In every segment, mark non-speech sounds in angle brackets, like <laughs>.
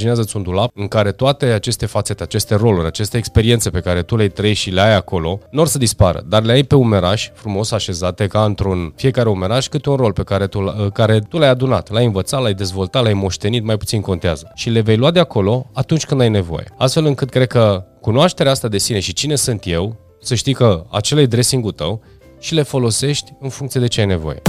imaginează-ți un dulap în care toate aceste fațete, aceste roluri, aceste experiențe pe care tu le trăiești și le ai acolo, nu or să dispară, dar le ai pe umeraș, frumos așezate, ca într-un fiecare umeraș, câte un rol pe care tu, care tu l-ai adunat, l-ai învățat, l-ai dezvoltat, l-ai moștenit, mai puțin contează. Și le vei lua de acolo atunci când ai nevoie. Astfel încât cred că cunoașterea asta de sine și cine sunt eu, să știi că acela e dressing-ul tău și le folosești în funcție de ce ai nevoie.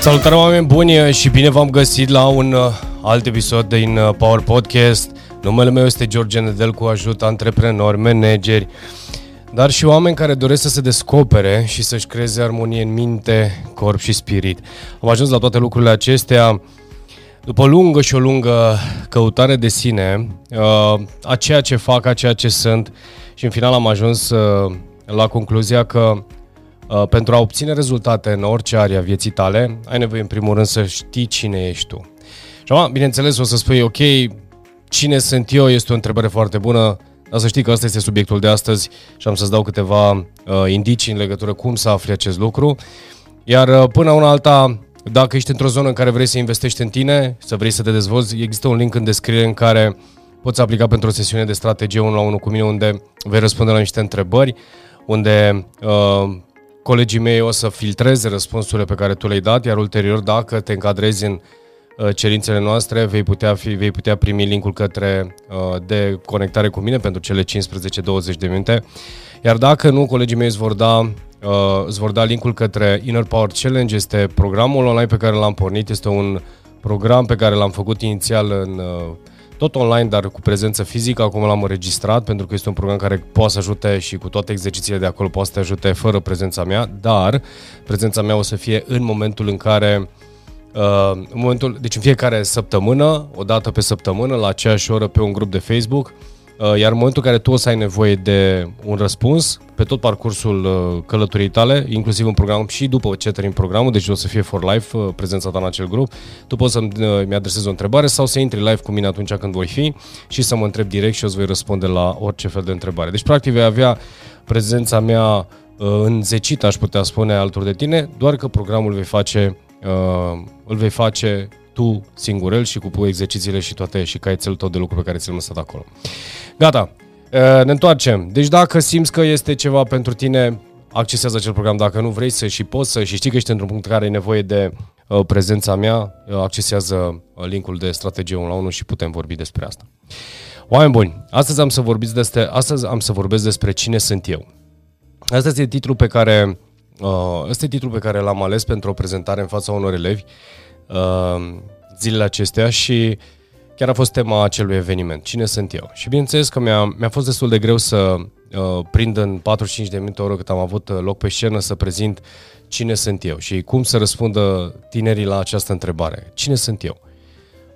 Salutare oameni buni și bine v-am găsit la un uh, alt episod din uh, Power Podcast. Numele meu este George Nedelcu, ajut antreprenori, manageri, dar și oameni care doresc să se descopere și să-și creeze armonie în minte, corp și spirit. Am ajuns la toate lucrurile acestea după o lungă și o lungă căutare de sine, uh, a ceea ce fac, a ceea ce sunt și în final am ajuns la concluzia că Uh, pentru a obține rezultate în orice area a vieții tale, ai nevoie în primul rând să știi cine ești tu. Și acum, bineînțeles, o să spui, ok, cine sunt eu este o întrebare foarte bună, dar să știi că asta este subiectul de astăzi și am să-ți dau câteva uh, indicii în legătură cum să afli acest lucru. Iar uh, până una alta, dacă ești într-o zonă în care vrei să investești în tine, să vrei să te dezvolți, există un link în descriere în care poți aplica pentru o sesiune de strategie 1 la 1 cu mine unde vei răspunde la niște întrebări, unde uh, colegii mei o să filtreze răspunsurile pe care tu le-ai dat, iar ulterior, dacă te încadrezi în uh, cerințele noastre, vei putea, fi, vei putea primi linkul către uh, de conectare cu mine pentru cele 15-20 de minute. Iar dacă nu, colegii mei îți vor da, uh, îți vor da linkul către Inner Power Challenge, este programul online pe care l-am pornit, este un program pe care l-am făcut inițial în uh, tot online, dar cu prezență fizică. Acum l-am înregistrat pentru că este un program care poate să ajute și cu toate exercițiile de acolo poate să te ajute fără prezența mea, dar prezența mea o să fie în momentul în care Uh, în momentul, deci în fiecare săptămână, o dată pe săptămână, la aceeași oră pe un grup de Facebook, Uh, iar în momentul în care tu o să ai nevoie de un răspuns pe tot parcursul uh, călătoriei tale, inclusiv în program și după ce termin programul, deci o să fie for life uh, prezența ta în acel grup, tu poți să-mi adresezi o întrebare sau să intri live cu mine atunci când voi fi și să mă întreb direct și o să voi răspunde la orice fel de întrebare. Deci, practic, vei avea prezența mea înzecită, aș putea spune, alături de tine, doar că programul vei face, îl vei face tu singurel și cu exercițiile și toate și caietelul tot de lucru pe care ți-l lăsat acolo. Gata, ne întoarcem. Deci dacă simți că este ceva pentru tine, accesează acel program. Dacă nu vrei să și poți să și știi că ești într-un punct în care ai nevoie de uh, prezența mea, uh, accesează linkul de strategie 1 la 1 și putem vorbi despre asta. Oameni buni, astăzi am să, vorbiți despre, astăzi am să vorbesc despre cine sunt eu. Asta este titlul pe care, uh, este titlul pe care l-am ales pentru o prezentare în fața unor elevi uh, zilele acestea și chiar a fost tema acelui eveniment. Cine sunt eu? Și bineînțeles că mi-a, mi-a fost destul de greu să uh, prind în 45 de minute oră cât am avut uh, loc pe scenă să prezint cine sunt eu și cum să răspundă tinerii la această întrebare. Cine sunt eu?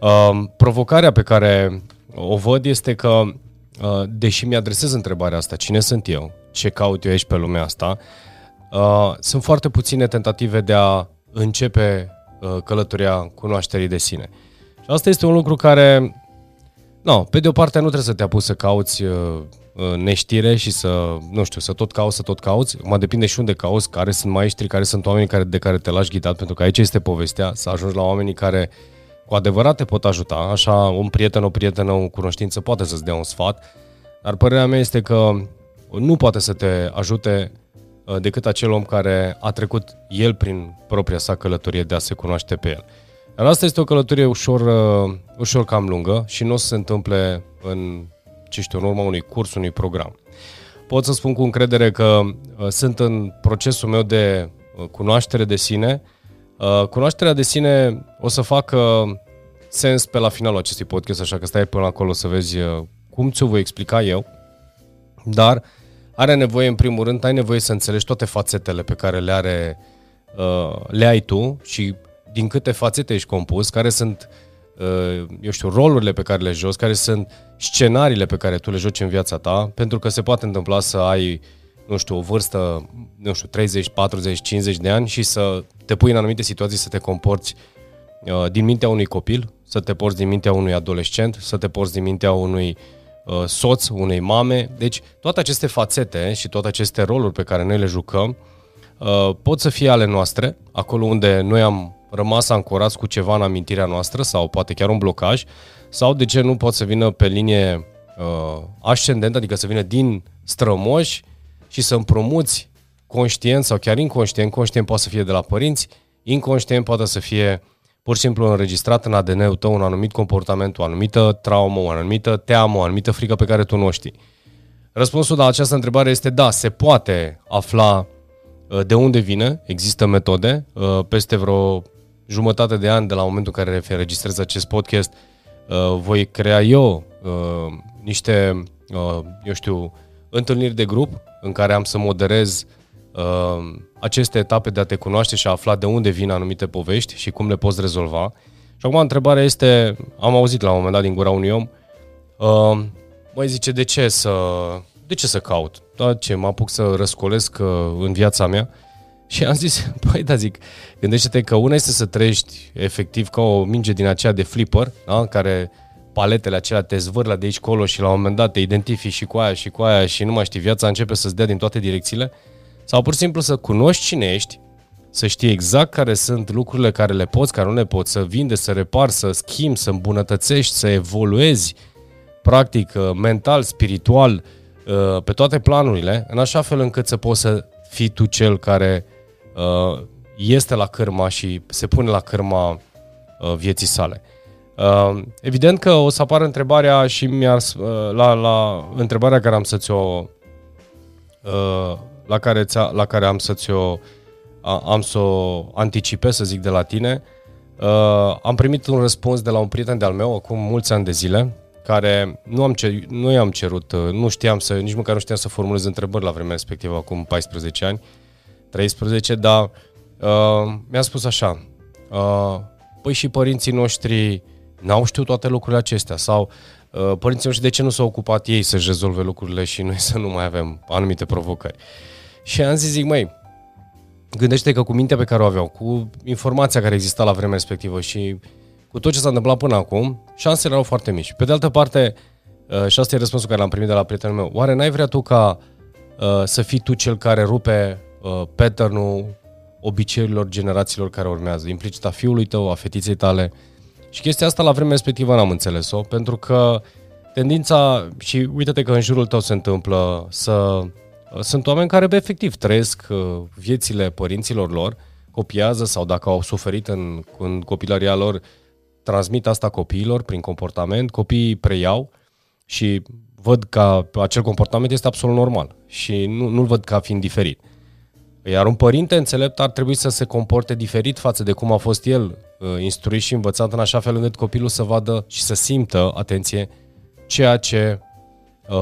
Uh, provocarea pe care o văd este că, uh, deși mi-adresez întrebarea asta, cine sunt eu, ce caut eu aici pe lumea asta, uh, sunt foarte puține tentative de a începe Uh, călătoria cunoașterii de sine. Și asta este un lucru care, no, pe de o parte nu trebuie să te apuci să cauți uh, neștire și să, nu știu, să tot cauți, să tot cauți. Mă depinde și unde cauți, care sunt maestri, care sunt oamenii care, de care te lași ghidat, pentru că aici este povestea, să ajungi la oamenii care cu adevărat te pot ajuta. Așa, un prieten, o prietenă, o cunoștință poate să-ți dea un sfat, dar părerea mea este că nu poate să te ajute Uh, decât acel om care a trecut el prin propria sa călătorie de a se cunoaște pe el. Dar asta este o călătorie ușor, uh, ușor cam lungă și nu o să se întâmple în, ce știu, în urma unui curs, unui program. Pot să spun cu încredere că uh, sunt în procesul meu de cunoaștere de sine. Cunoașterea de sine o să facă sens pe la finalul acestui podcast, așa că stai până acolo să vezi cum ți-o voi explica eu. Dar are nevoie, în primul rând, ai nevoie să înțelegi toate fațetele pe care le are, uh, le ai tu și din câte fațete ești compus, care sunt, uh, eu știu, rolurile pe care le joci, care sunt scenariile pe care tu le joci în viața ta, pentru că se poate întâmpla să ai nu știu, o vârstă, nu știu, 30, 40, 50 de ani și să te pui în anumite situații să te comporți uh, din mintea unui copil, să te porți din mintea unui adolescent, să te porți din mintea unui uh, soț, unei mame. Deci toate aceste fațete și toate aceste roluri pe care noi le jucăm uh, pot să fie ale noastre, acolo unde noi am rămas ancorați cu ceva în amintirea noastră sau poate chiar un blocaj, sau de ce nu pot să vină pe linie uh, ascendentă, adică să vină din strămoși și să împrumuți conștient sau chiar inconștient, conștient poate să fie de la părinți, inconștient poate să fie pur și simplu înregistrat în ADN-ul tău un anumit comportament, o anumită traumă, o anumită teamă, o anumită frică pe care tu nu o știi. Răspunsul la această întrebare este da, se poate afla uh, de unde vine, există metode, uh, peste vreo jumătate de ani de la momentul în care registrez acest podcast, uh, voi crea eu niște, eu știu, întâlniri de grup în care am să moderez uh, aceste etape de a te cunoaște și a afla de unde vin anumite povești și cum le poți rezolva. Și acum întrebarea este, am auzit la un moment dat din gura unui om, uh, mai zice, de ce să, de ce să caut? Da, ce, mă apuc să răscolesc uh, în viața mea? Și am zis, <laughs> păi da, zic, gândește-te că una este să trăiești efectiv ca o minge din aceea de flipper, da? care paletele acelea te zvârlă de aici colo și la un moment dat te identifici și cu aia și cu aia și nu mai știi, viața începe să-ți dea din toate direcțiile, sau pur și simplu să cunoști cine ești, să știi exact care sunt lucrurile care le poți, care nu le poți, să vinde, să repar, să schimbi, să îmbunătățești, să evoluezi, practic, uh, mental, spiritual, uh, pe toate planurile, în așa fel încât să poți să fii tu cel care uh, este la cârma și se pune la cârma vieții sale. Uh, evident că o să apară întrebarea și mi-ar, uh, la, la întrebarea care am să ți-o uh, la care, ți la care am să ți-o am să o anticipez, să zic, de la tine. Uh, am primit un răspuns de la un prieten de-al meu acum mulți ani de zile, care nu, am cer, nu i-am cerut, uh, nu știam să, nici măcar nu știam să formulez întrebări la vremea respectivă, acum 14 ani, 13, dar uh, mi-a spus așa, uh, păi și părinții noștri n-au știut toate lucrurile acestea sau uh, părinții noștri de ce nu s-au ocupat ei să-și rezolve lucrurile și noi să nu mai avem anumite provocări. Și am zis, zic, măi, gândește că cu mintea pe care o aveau, cu informația care exista la vremea respectivă și cu tot ce s-a întâmplat până acum, șansele erau foarte mici. Pe de altă parte, uh, și asta e răspunsul care l-am primit de la prietenul meu, oare n-ai vrea tu ca uh, să fii tu cel care rupe uh, pattern-ul obiceiurilor generațiilor care urmează, implicit a fiului tău, a fetiței tale, uh, și chestia asta la vremea respectivă n-am înțeles-o, pentru că tendința, și uite-te că în jurul tău se întâmplă să... Sunt oameni care efectiv trăiesc uh, viețile părinților lor, copiază sau dacă au suferit în, în copilăria lor, transmit asta copiilor prin comportament, copiii preiau și văd că acel comportament este absolut normal și nu, nu-l văd ca fiind diferit. Iar un părinte înțelept ar trebui să se comporte diferit față de cum a fost el uh, instruit și învățat în așa fel încât copilul să vadă și să simtă, atenție, ceea ce uh,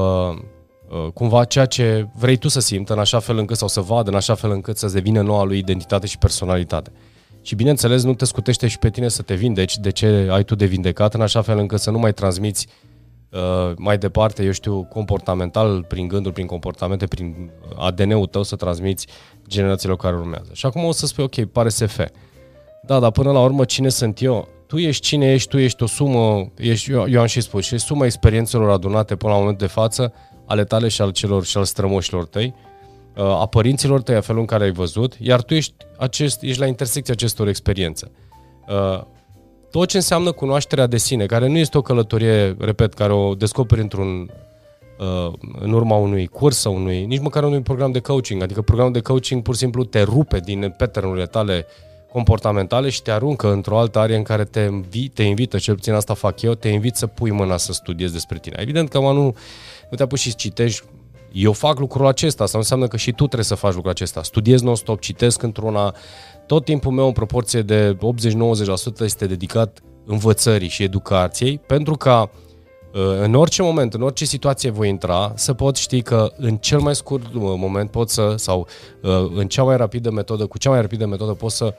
uh, cumva ceea ce vrei tu să simtă în așa fel încât sau să vadă în așa fel încât să devină noua lui identitate și personalitate. Și bineînțeles nu te scutește și pe tine să te vindeci de ce ai tu de vindecat în așa fel încât să nu mai transmiți Uh, mai departe, eu știu, comportamental, prin gânduri, prin comportamente, prin ADN-ul tău să transmiți generațiilor care urmează. Și acum o să spui, ok, pare SF. Da, dar până la urmă, cine sunt eu? Tu ești cine ești, tu ești o sumă, ești, eu, eu am și spus, și suma experiențelor adunate până la momentul de față, ale tale și al celor și al strămoșilor tăi, uh, a părinților tăi, a felul în care ai văzut, iar tu ești, acest, ești la intersecția acestor experiențe. Uh, tot ce înseamnă cunoașterea de sine, care nu este o călătorie, repet, care o descoperi într-un uh, în urma unui curs sau unui, nici măcar unui program de coaching. Adică programul de coaching pur și simplu te rupe din pattern tale comportamentale și te aruncă într-o altă arie în care te, invi, te invită, cel puțin asta fac eu, te invit să pui mâna să studiezi despre tine. Evident că nu, nu te-a pus și citești eu fac lucrul acesta, asta înseamnă că și tu trebuie să faci lucrul acesta. Studiez non-stop, citesc într-una, tot timpul meu în proporție de 80-90% este dedicat învățării și educației, pentru ca uh, în orice moment, în orice situație voi intra, să pot ști că în cel mai scurt uh, moment pot să, sau uh, în cea mai rapidă metodă, cu cea mai rapidă metodă pot să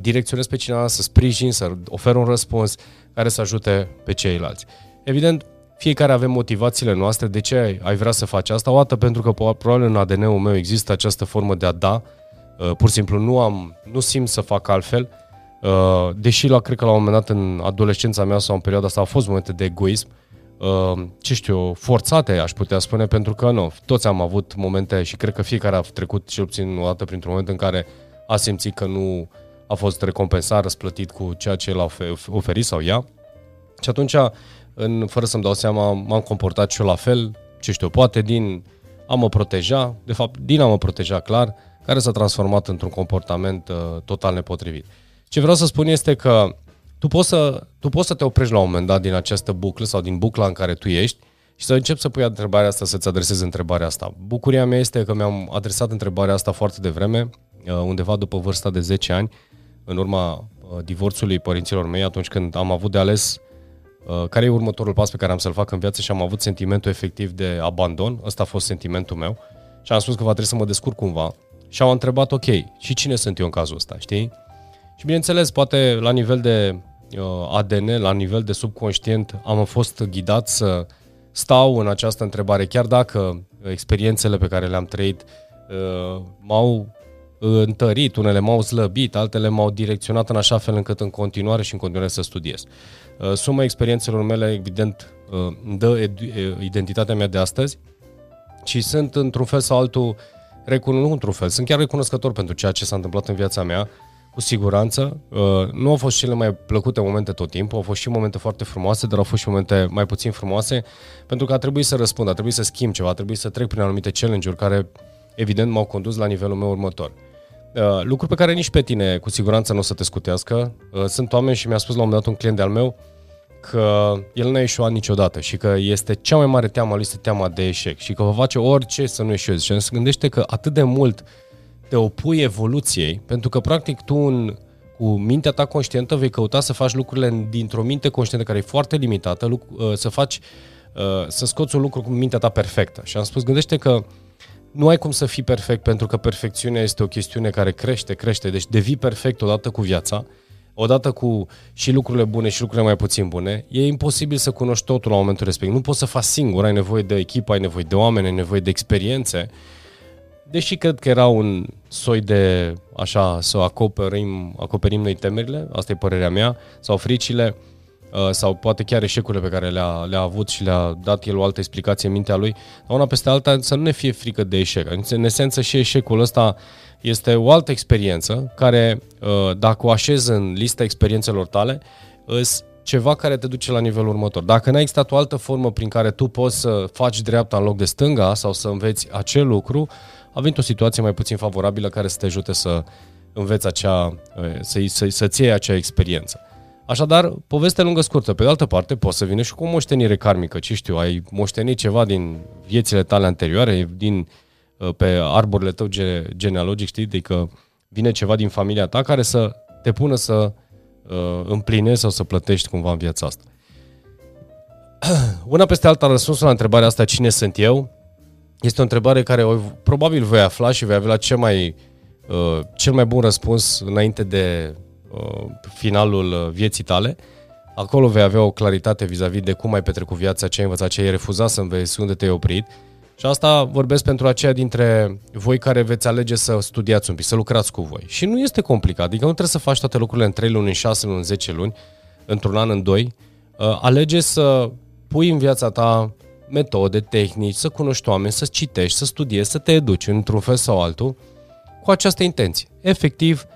direcționez pe cineva, să sprijin, să ofer un răspuns care să ajute pe ceilalți. Evident, fiecare avem motivațiile noastre, de ce ai vrea să faci asta? O dată pentru că probabil în ADN-ul meu există această formă de a da, uh, pur și simplu nu am, nu simt să fac altfel, uh, deși la, cred că la un moment dat în adolescența mea sau în perioada asta au fost momente de egoism, uh, ce știu, forțate aș putea spune, pentru că nu, toți am avut momente și cred că fiecare a trecut cel puțin o dată printr-un moment în care a simțit că nu a fost recompensat, răsplătit cu ceea ce l-a oferit sau ea. Și atunci în, fără să-mi dau seama, m-am comportat și eu la fel, ce știu, poate din a mă proteja, de fapt din a mă proteja clar, care s-a transformat într-un comportament uh, total nepotrivit. Ce vreau să spun este că tu poți, să, tu poți să te oprești la un moment dat din această buclă sau din bucla în care tu ești și să începi să pui întrebarea asta, să-ți adresezi întrebarea asta. Bucuria mea este că mi-am adresat întrebarea asta foarte devreme, uh, undeva după vârsta de 10 ani, în urma uh, divorțului părinților mei, atunci când am avut de ales Uh, care e următorul pas pe care am să-l fac în viață și am avut sentimentul efectiv de abandon, ăsta a fost sentimentul meu. Și am spus că va trebui să mă descurc cumva. Și am întrebat, ok, și cine sunt eu în cazul ăsta, știi? Și bineînțeles, poate la nivel de uh, ADN, la nivel de subconștient, am fost ghidat să stau în această întrebare, chiar dacă experiențele pe care le-am trăit uh, m-au întărit, unele m-au slăbit, altele m-au direcționat în așa fel încât în continuare și în continuare să studiez. Uh, suma experiențelor mele, evident, uh, îmi dă identitatea mea de astăzi și sunt într-un fel sau altul, recuno- nu într-un fel, sunt chiar recunoscător pentru ceea ce s-a întâmplat în viața mea, cu siguranță. Uh, nu au fost cele mai plăcute momente tot timpul, au fost și momente foarte frumoase, dar au fost și momente mai puțin frumoase, pentru că a trebuit să răspund, a trebuit să schimb ceva, a trebuit să trec prin anumite challenge-uri care, evident, m-au condus la nivelul meu următor. Uh, lucruri pe care nici pe tine cu siguranță nu o să te scutească. Uh, sunt oameni și mi-a spus la un moment dat un client de-al meu că el n-a ieșuat niciodată și că este cea mai mare teamă lui este teama de eșec și că va face orice să nu ieșuezi. Și se gândește că atât de mult te opui evoluției, pentru că practic tu în, cu mintea ta conștientă vei căuta să faci lucrurile dintr-o minte conștientă care e foarte limitată, uh, să faci, să scoți un lucru cu mintea ta perfectă. Și am spus, gândește că nu ai cum să fii perfect pentru că perfecțiunea este o chestiune care crește, crește, deci devii perfect odată cu viața, odată cu și lucrurile bune și lucrurile mai puțin bune, e imposibil să cunoști totul la momentul respectiv. Nu poți să faci singur, ai nevoie de echipă, ai nevoie de oameni, ai nevoie de experiențe. Deși cred că era un soi de, așa, să acoperim, acoperim noi temerile, asta e părerea mea, sau fricile, Uh, sau poate chiar eșecurile pe care le-a, le-a avut și le-a dat el o altă explicație în mintea lui, una peste alta să nu ne fie frică de eșec. În esență și eșecul ăsta este o altă experiență care, uh, dacă o așezi în lista experiențelor tale, îs ceva care te duce la nivelul următor. Dacă n-a existat o altă formă prin care tu poți să faci dreapta în loc de stânga sau să înveți acel lucru, a venit o situație mai puțin favorabilă care să te ajute să înveți acea, uh, să, să, să-ți iei acea experiență. Așadar, poveste lungă scurtă. Pe de altă parte, poți să vină și cu o moștenire karmică. Ce știu, ai moștenit ceva din viețile tale anterioare, din, uh, pe arborile tău genealogic, știi? Adică vine ceva din familia ta care să te pună să uh, împlinezi sau să plătești cumva în viața asta. <clears throat> Una peste alta, răspunsul la întrebarea asta, cine sunt eu, este o întrebare care o, probabil voi afla și vei avea cel mai, uh, cel mai bun răspuns înainte de Uh, finalul uh, vieții tale, acolo vei avea o claritate vis-a-vis de cum ai petrecut viața, ce ai învățat, ce ai refuzat să înveți, unde te-ai oprit. Și asta vorbesc pentru aceia dintre voi care veți alege să studiați un pic, să lucrați cu voi. Și nu este complicat, adică nu trebuie să faci toate lucrurile în 3 luni, în 6 luni, în 10 luni, într-un an, în 2. Uh, alege să pui în viața ta metode, tehnici, să cunoști oameni, să citești, să studiezi, să te educi într-un fel sau altul, cu această intenție. Efectiv, Uh,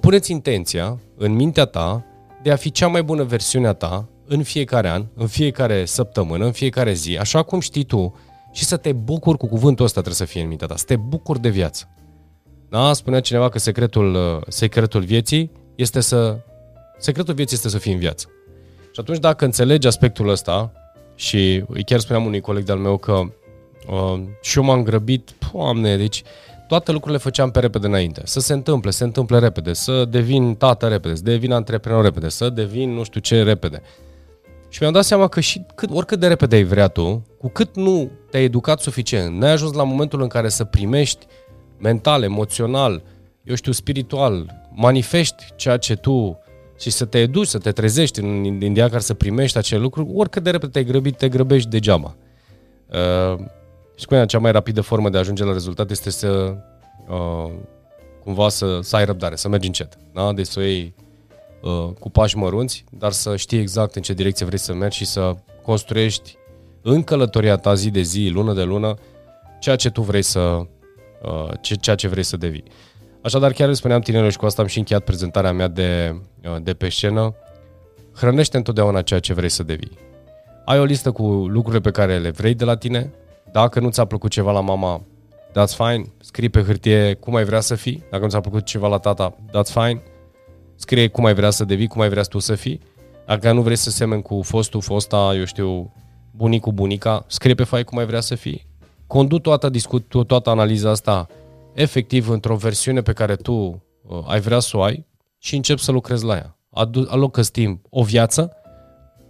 puneți intenția în mintea ta de a fi cea mai bună versiune a ta în fiecare an, în fiecare săptămână, în fiecare zi, așa cum știi tu, și să te bucuri cu cuvântul ăsta trebuie să fie în mintea ta, să te bucuri de viață. Da? Spunea cineva că secretul, uh, secretul vieții este să... Secretul vieții este să fii în viață. Și atunci dacă înțelegi aspectul ăsta, și chiar spuneam unui coleg de-al meu că uh, și eu m-am grăbit, doamne, deci toate lucrurile făceam pe repede înainte. Să se întâmple, se întâmple repede, să devin tată repede, să devin antreprenor repede, să devin nu știu ce repede. Și mi-am dat seama că și cât, oricât de repede ai vrea tu, cu cât nu te-ai educat suficient, n-ai ajuns la momentul în care să primești mental, emoțional, eu știu, spiritual, manifesti ceea ce tu și să te educi, să te trezești în India care să primești acele lucruri, oricât de repede te-ai grăbit, te grăbești degeaba. Uh, și cum cea mai rapidă formă de a ajunge la rezultat este să uh, cumva să, să ai răbdare, să mergi încet. Da? Deci să o iei uh, cu pași mărunți, dar să știi exact în ce direcție vrei să mergi și să construiești în călătoria ta zi de zi, lună de lună, ceea ce tu vrei să, uh, ce, ceea ce vrei să devii. Așadar, chiar îți spuneam tinerilor și cu asta am și încheiat prezentarea mea de, uh, de pe scenă, hrănește întotdeauna ceea ce vrei să devii. Ai o listă cu lucrurile pe care le vrei de la tine, dacă nu ți-a plăcut ceva la mama, that's fine, scrii pe hârtie cum ai vrea să fii, dacă nu ți-a plăcut ceva la tata, that's fine, scrie cum ai vrea să devii, cum ai vrea tu să fii, dacă nu vrei să semeni cu fostul, fosta, eu știu, bunicul, bunica, scrie pe foaie cum ai vrea să fii. Condu toată, discut, toată analiza asta efectiv într-o versiune pe care tu uh, ai vrea să o ai și încep să lucrezi la ea. Adu- alocă timp, o viață,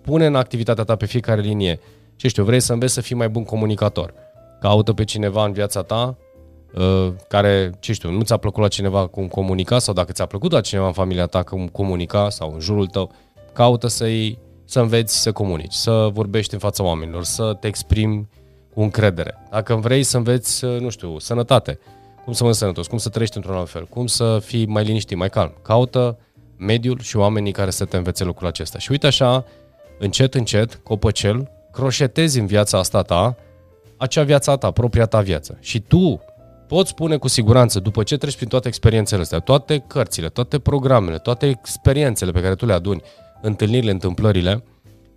pune în activitatea ta pe fiecare linie. Ce știu, vrei să înveți să fii mai bun comunicator. Caută pe cineva în viața ta uh, care, ce știu, nu ți-a plăcut la cineva cum comunica sau dacă ți-a plăcut la cineva în familia ta cum comunica sau în jurul tău, caută să-i, să înveți să comunici, să vorbești în fața oamenilor, să te exprimi cu încredere. Dacă vrei să înveți, nu știu, sănătate, cum să mănânci sănătos, cum să trăiești într-un alt fel, cum să fii mai liniștit, mai calm. Caută mediul și oamenii care să te învețe lucrul acesta. Și uite așa, încet, încet, copăcel, croșetezi în viața asta ta, acea viața ta, propria ta viață. Și tu poți spune cu siguranță, după ce treci prin toate experiențele astea, toate cărțile, toate programele, toate experiențele pe care tu le aduni, întâlnirile, întâmplările,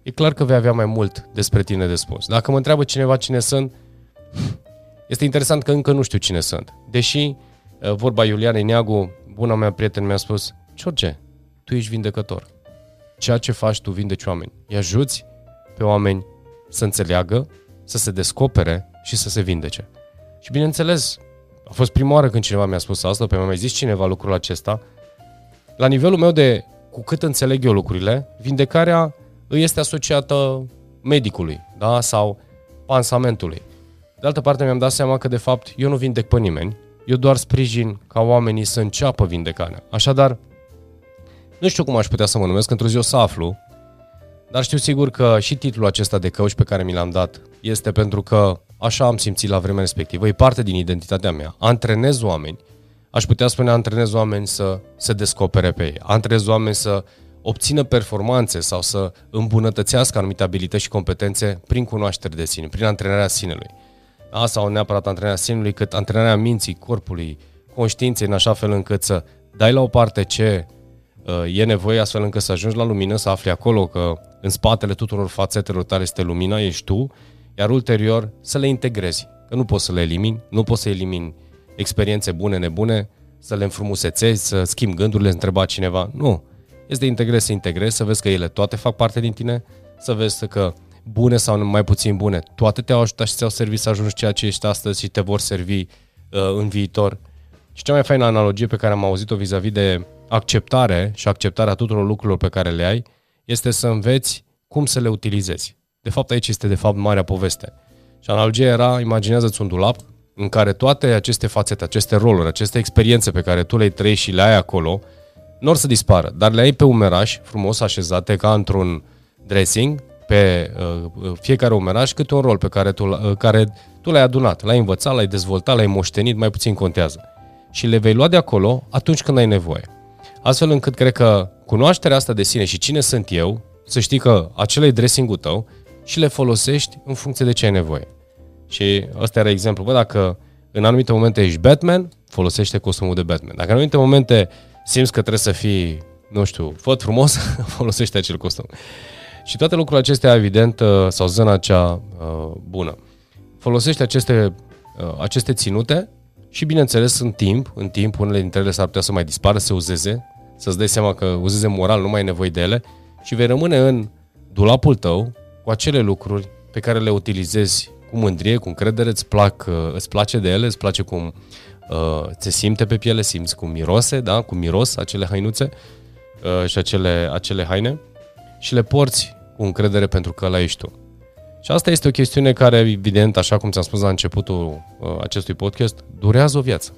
e clar că vei avea mai mult despre tine de spus. Dacă mă întreabă cineva cine sunt, este interesant că încă nu știu cine sunt. Deși uh, vorba Iulianei Neagu, buna mea prieten mi-a spus, George, tu ești vindecător. Ceea ce faci tu vindeci oameni. Îi ajuți pe oameni să înțeleagă, să se descopere și să se vindece. Și bineînțeles, a fost prima oară când cineva mi-a spus asta, pe mi-a mai zis cineva lucrul acesta. La nivelul meu de cu cât înțeleg eu lucrurile, vindecarea îi este asociată medicului da? sau pansamentului. De altă parte, mi-am dat seama că, de fapt, eu nu vindec pe nimeni, eu doar sprijin ca oamenii să înceapă vindecarea. Așadar, nu știu cum aș putea să mă numesc, într-o zi o să aflu, dar știu sigur că și titlul acesta de coach pe care mi l-am dat este pentru că așa am simțit la vremea respectivă, e parte din identitatea mea. Antrenez oameni, aș putea spune antrenez oameni să se descopere pe ei, antrenez oameni să obțină performanțe sau să îmbunătățească anumite abilități și competențe prin cunoaștere de sine, prin antrenarea sinelui. A, sau neapărat antrenarea sinelui, cât antrenarea minții, corpului, conștiinței, în așa fel încât să dai la o parte ce uh, e nevoie astfel încât să ajungi la lumină, să afli acolo că în spatele tuturor fațetelor tale este lumina, ești tu, iar ulterior să le integrezi. Că nu poți să le elimini, nu poți să elimini experiențe bune, nebune, să le înfrumusețezi, să schimbi gândurile, întreba cineva. Nu. Este de integrezi să integrezi, să vezi că ele toate fac parte din tine, să vezi că bune sau mai puțin bune, toate te-au ajutat și ți-au servit să ajungi ceea ce ești astăzi și te vor servi uh, în viitor. Și cea mai faină analogie pe care am auzit-o vis-a-vis de acceptare și acceptarea tuturor lucrurilor pe care le ai, este să înveți cum să le utilizezi. De fapt, aici este de fapt marea poveste. Și analogia era, imaginează-ți un dulap în care toate aceste fațete, aceste roluri, aceste experiențe pe care tu le-ai trăit și le ai acolo, nu or să dispară, dar le ai pe umeraș, frumos așezate, ca într-un dressing, pe uh, fiecare umeraș câte un rol pe care tu, uh, care tu l-ai adunat, l-ai învățat, l-ai dezvoltat, l-ai moștenit, mai puțin contează. Și le vei lua de acolo atunci când ai nevoie. Astfel încât cred că cunoașterea asta de sine și cine sunt eu, să știi că acela e dressing-ul tău și le folosești în funcție de ce ai nevoie. Și ăsta era exemplu. Bă, dacă în anumite momente ești Batman, folosește costumul de Batman. Dacă în anumite momente simți că trebuie să fii, nu știu, făt frumos, <laughs> folosește acel costum. Și toate lucrurile acestea, evident, uh, sau zona cea uh, bună. Folosește aceste, uh, aceste ținute și, bineînțeles, în timp, în timp, unele dintre ele s-ar putea să mai dispară, să uzeze, să-ți dai seama că uzeze moral, nu mai ai nevoie de ele și vei rămâne în dulapul tău cu acele lucruri pe care le utilizezi cu mândrie, cu încredere, îți, plac, îți place de ele, îți place cum uh, se simte pe piele, simți cum mirose, da? cum miros acele hainuțe uh, și acele, acele haine și le porți cu încredere pentru că la ești tu. Și asta este o chestiune care, evident, așa cum ți-am spus la începutul uh, acestui podcast, durează o viață.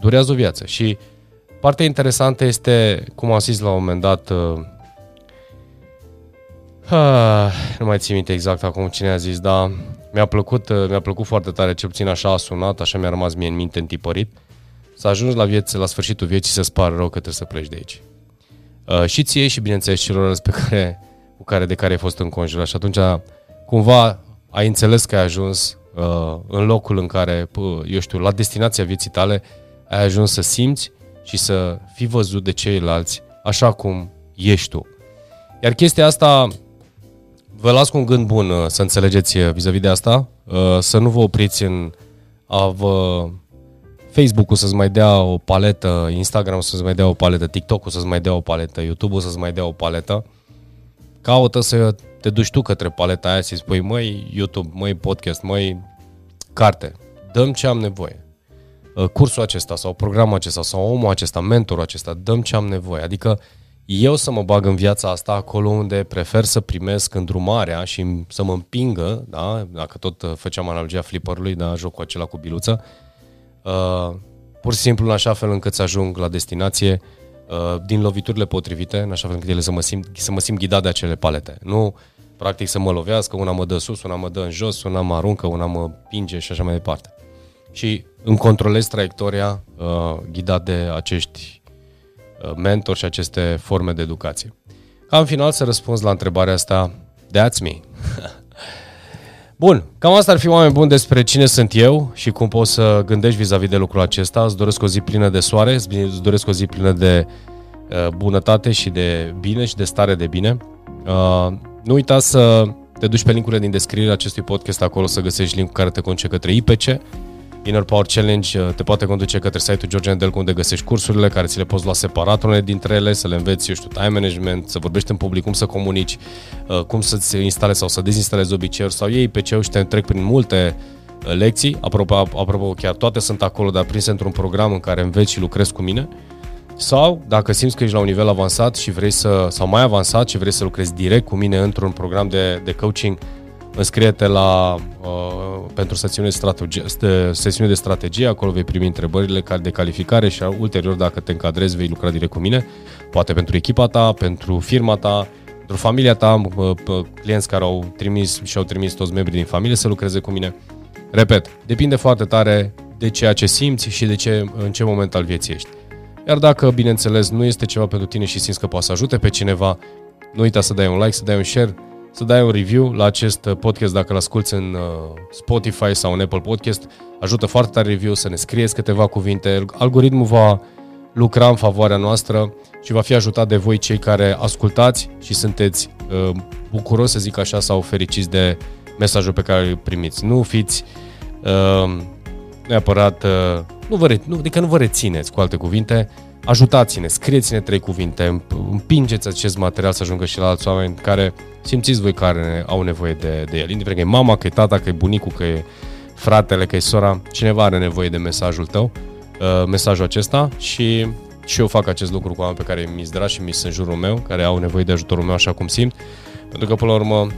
Durează o viață și partea interesantă este, cum am zis la un moment dat, uh, uh, nu mai țin minte exact acum cine a zis, dar mi-a plăcut, uh, mi-a plăcut foarte tare, cel puțin așa a sunat, așa mi-a rămas mie în minte întipărit, să ajungi la, vieți, la sfârșitul vieții să-ți pară rău că trebuie să pleci de aici. Uh, și ție și bineînțeles celorlalți pe care, cu care, de care ai fost înconjurat și atunci cumva ai înțeles că ai ajuns uh, în locul în care, pă, eu știu, la destinația vieții tale, ai ajuns să simți și să fii văzut de ceilalți așa cum ești tu. Iar chestia asta, vă las cu un gând bun uh, să înțelegeți uh, vis-a-vis de asta, uh, să nu vă opriți în a vă Facebook-ul să-ți mai dea o paletă, Instagram să-ți mai dea o paletă, TikTok-ul să-ți mai dea o paletă, YouTube-ul să-ți mai dea o paletă. Caută să te duci tu către paleta aia și spui, măi YouTube, măi podcast, măi carte, dăm ce am nevoie. Uh, cursul acesta sau programul acesta sau omul acesta, mentorul acesta, dăm ce am nevoie. Adică eu să mă bag în viața asta acolo unde prefer să primesc îndrumarea și să mă împingă, da? dacă tot uh, făceam analogia flipperului, da? jocul acela cu biluță, uh, pur și simplu în așa fel încât să ajung la destinație uh, din loviturile potrivite, în așa fel încât ele să mă simt, să mă simt ghidat de acele palete. Nu practic să mă lovească, una mă dă sus, una mă dă în jos, una mă aruncă, una mă pinge și așa mai departe. Și îmi controlez traiectoria uh, ghidat de acești uh, mentori și aceste forme de educație. Ca în final să răspunzi la întrebarea asta, that's <laughs> me. Bun, cam asta ar fi oameni buni despre cine sunt eu și cum poți să gândești vis-a-vis de lucrul acesta. Îți doresc o zi plină de soare, îți doresc o zi plină de uh, bunătate și de bine și de stare de bine. Uh, nu uita să te duci pe linkurile din descriere acestui podcast, acolo să găsești linkul care te conduce către IPC. Inner Power Challenge uh, te poate conduce către site-ul George Nedelcu unde găsești cursurile care ți le poți lua separat unele dintre ele, să le înveți, eu știu, time management, să vorbești în public, cum să comunici, uh, cum să-ți instalezi sau să dezinstalezi obiceiuri sau iei IPC-ul și te întrec prin multe uh, lecții. Apropo, apropo, chiar toate sunt acolo, dar prinse într-un program în care înveți și lucrezi cu mine. Sau, dacă simți că ești la un nivel avansat și vrei să, sau mai avansat și vrei să lucrezi direct cu mine într-un program de, de coaching, înscrie-te la, uh, pentru sesiune de, strategie, de, sesiune de strategie, acolo vei primi întrebările de calificare și ulterior, dacă te încadrezi, vei lucra direct cu mine, poate pentru echipa ta, pentru firma ta, pentru familia ta, uh, clienți care au trimis și au trimis toți membrii din familie să lucreze cu mine. Repet, depinde foarte tare de ceea ce simți și de ce, în ce moment al vieții ești. Iar dacă, bineînțeles, nu este ceva pentru tine și simți că poate să ajute pe cineva, nu uita să dai un like, să dai un share, să dai un review la acest podcast dacă îl asculti în uh, Spotify sau în Apple Podcast. Ajută foarte tare review să ne scrieți câteva cuvinte. Algoritmul va lucra în favoarea noastră și va fi ajutat de voi cei care ascultați și sunteți uh, bucuroși, să zic așa, sau fericiți de mesajul pe care îl primiți. Nu fiți uh, neapărat uh, nu vă, re- nu, adică nu vă rețineți, cu alte cuvinte, ajutați-ne, scrieți-ne trei cuvinte, împingeți acest material să ajungă și la alți oameni care simțiți voi care au nevoie de, de el. Indiferent că e mama, că e tata, că e bunicul, că e fratele, că e sora, cineva are nevoie de mesajul tău, uh, mesajul acesta și și eu fac acest lucru cu oameni pe care mi-s dragi și mi sunt în jurul meu, care au nevoie de ajutorul meu așa cum simt, pentru că până la urmă uh,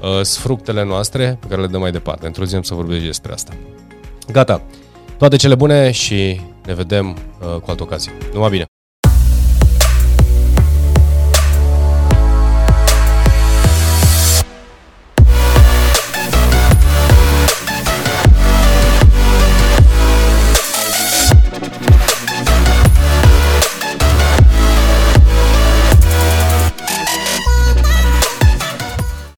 sunt fructele noastre pe care le dăm mai departe. Într-o zi am să vorbesc despre asta. Gata. Toate cele bune și ne vedem uh, cu altă ocazie. Numai bine!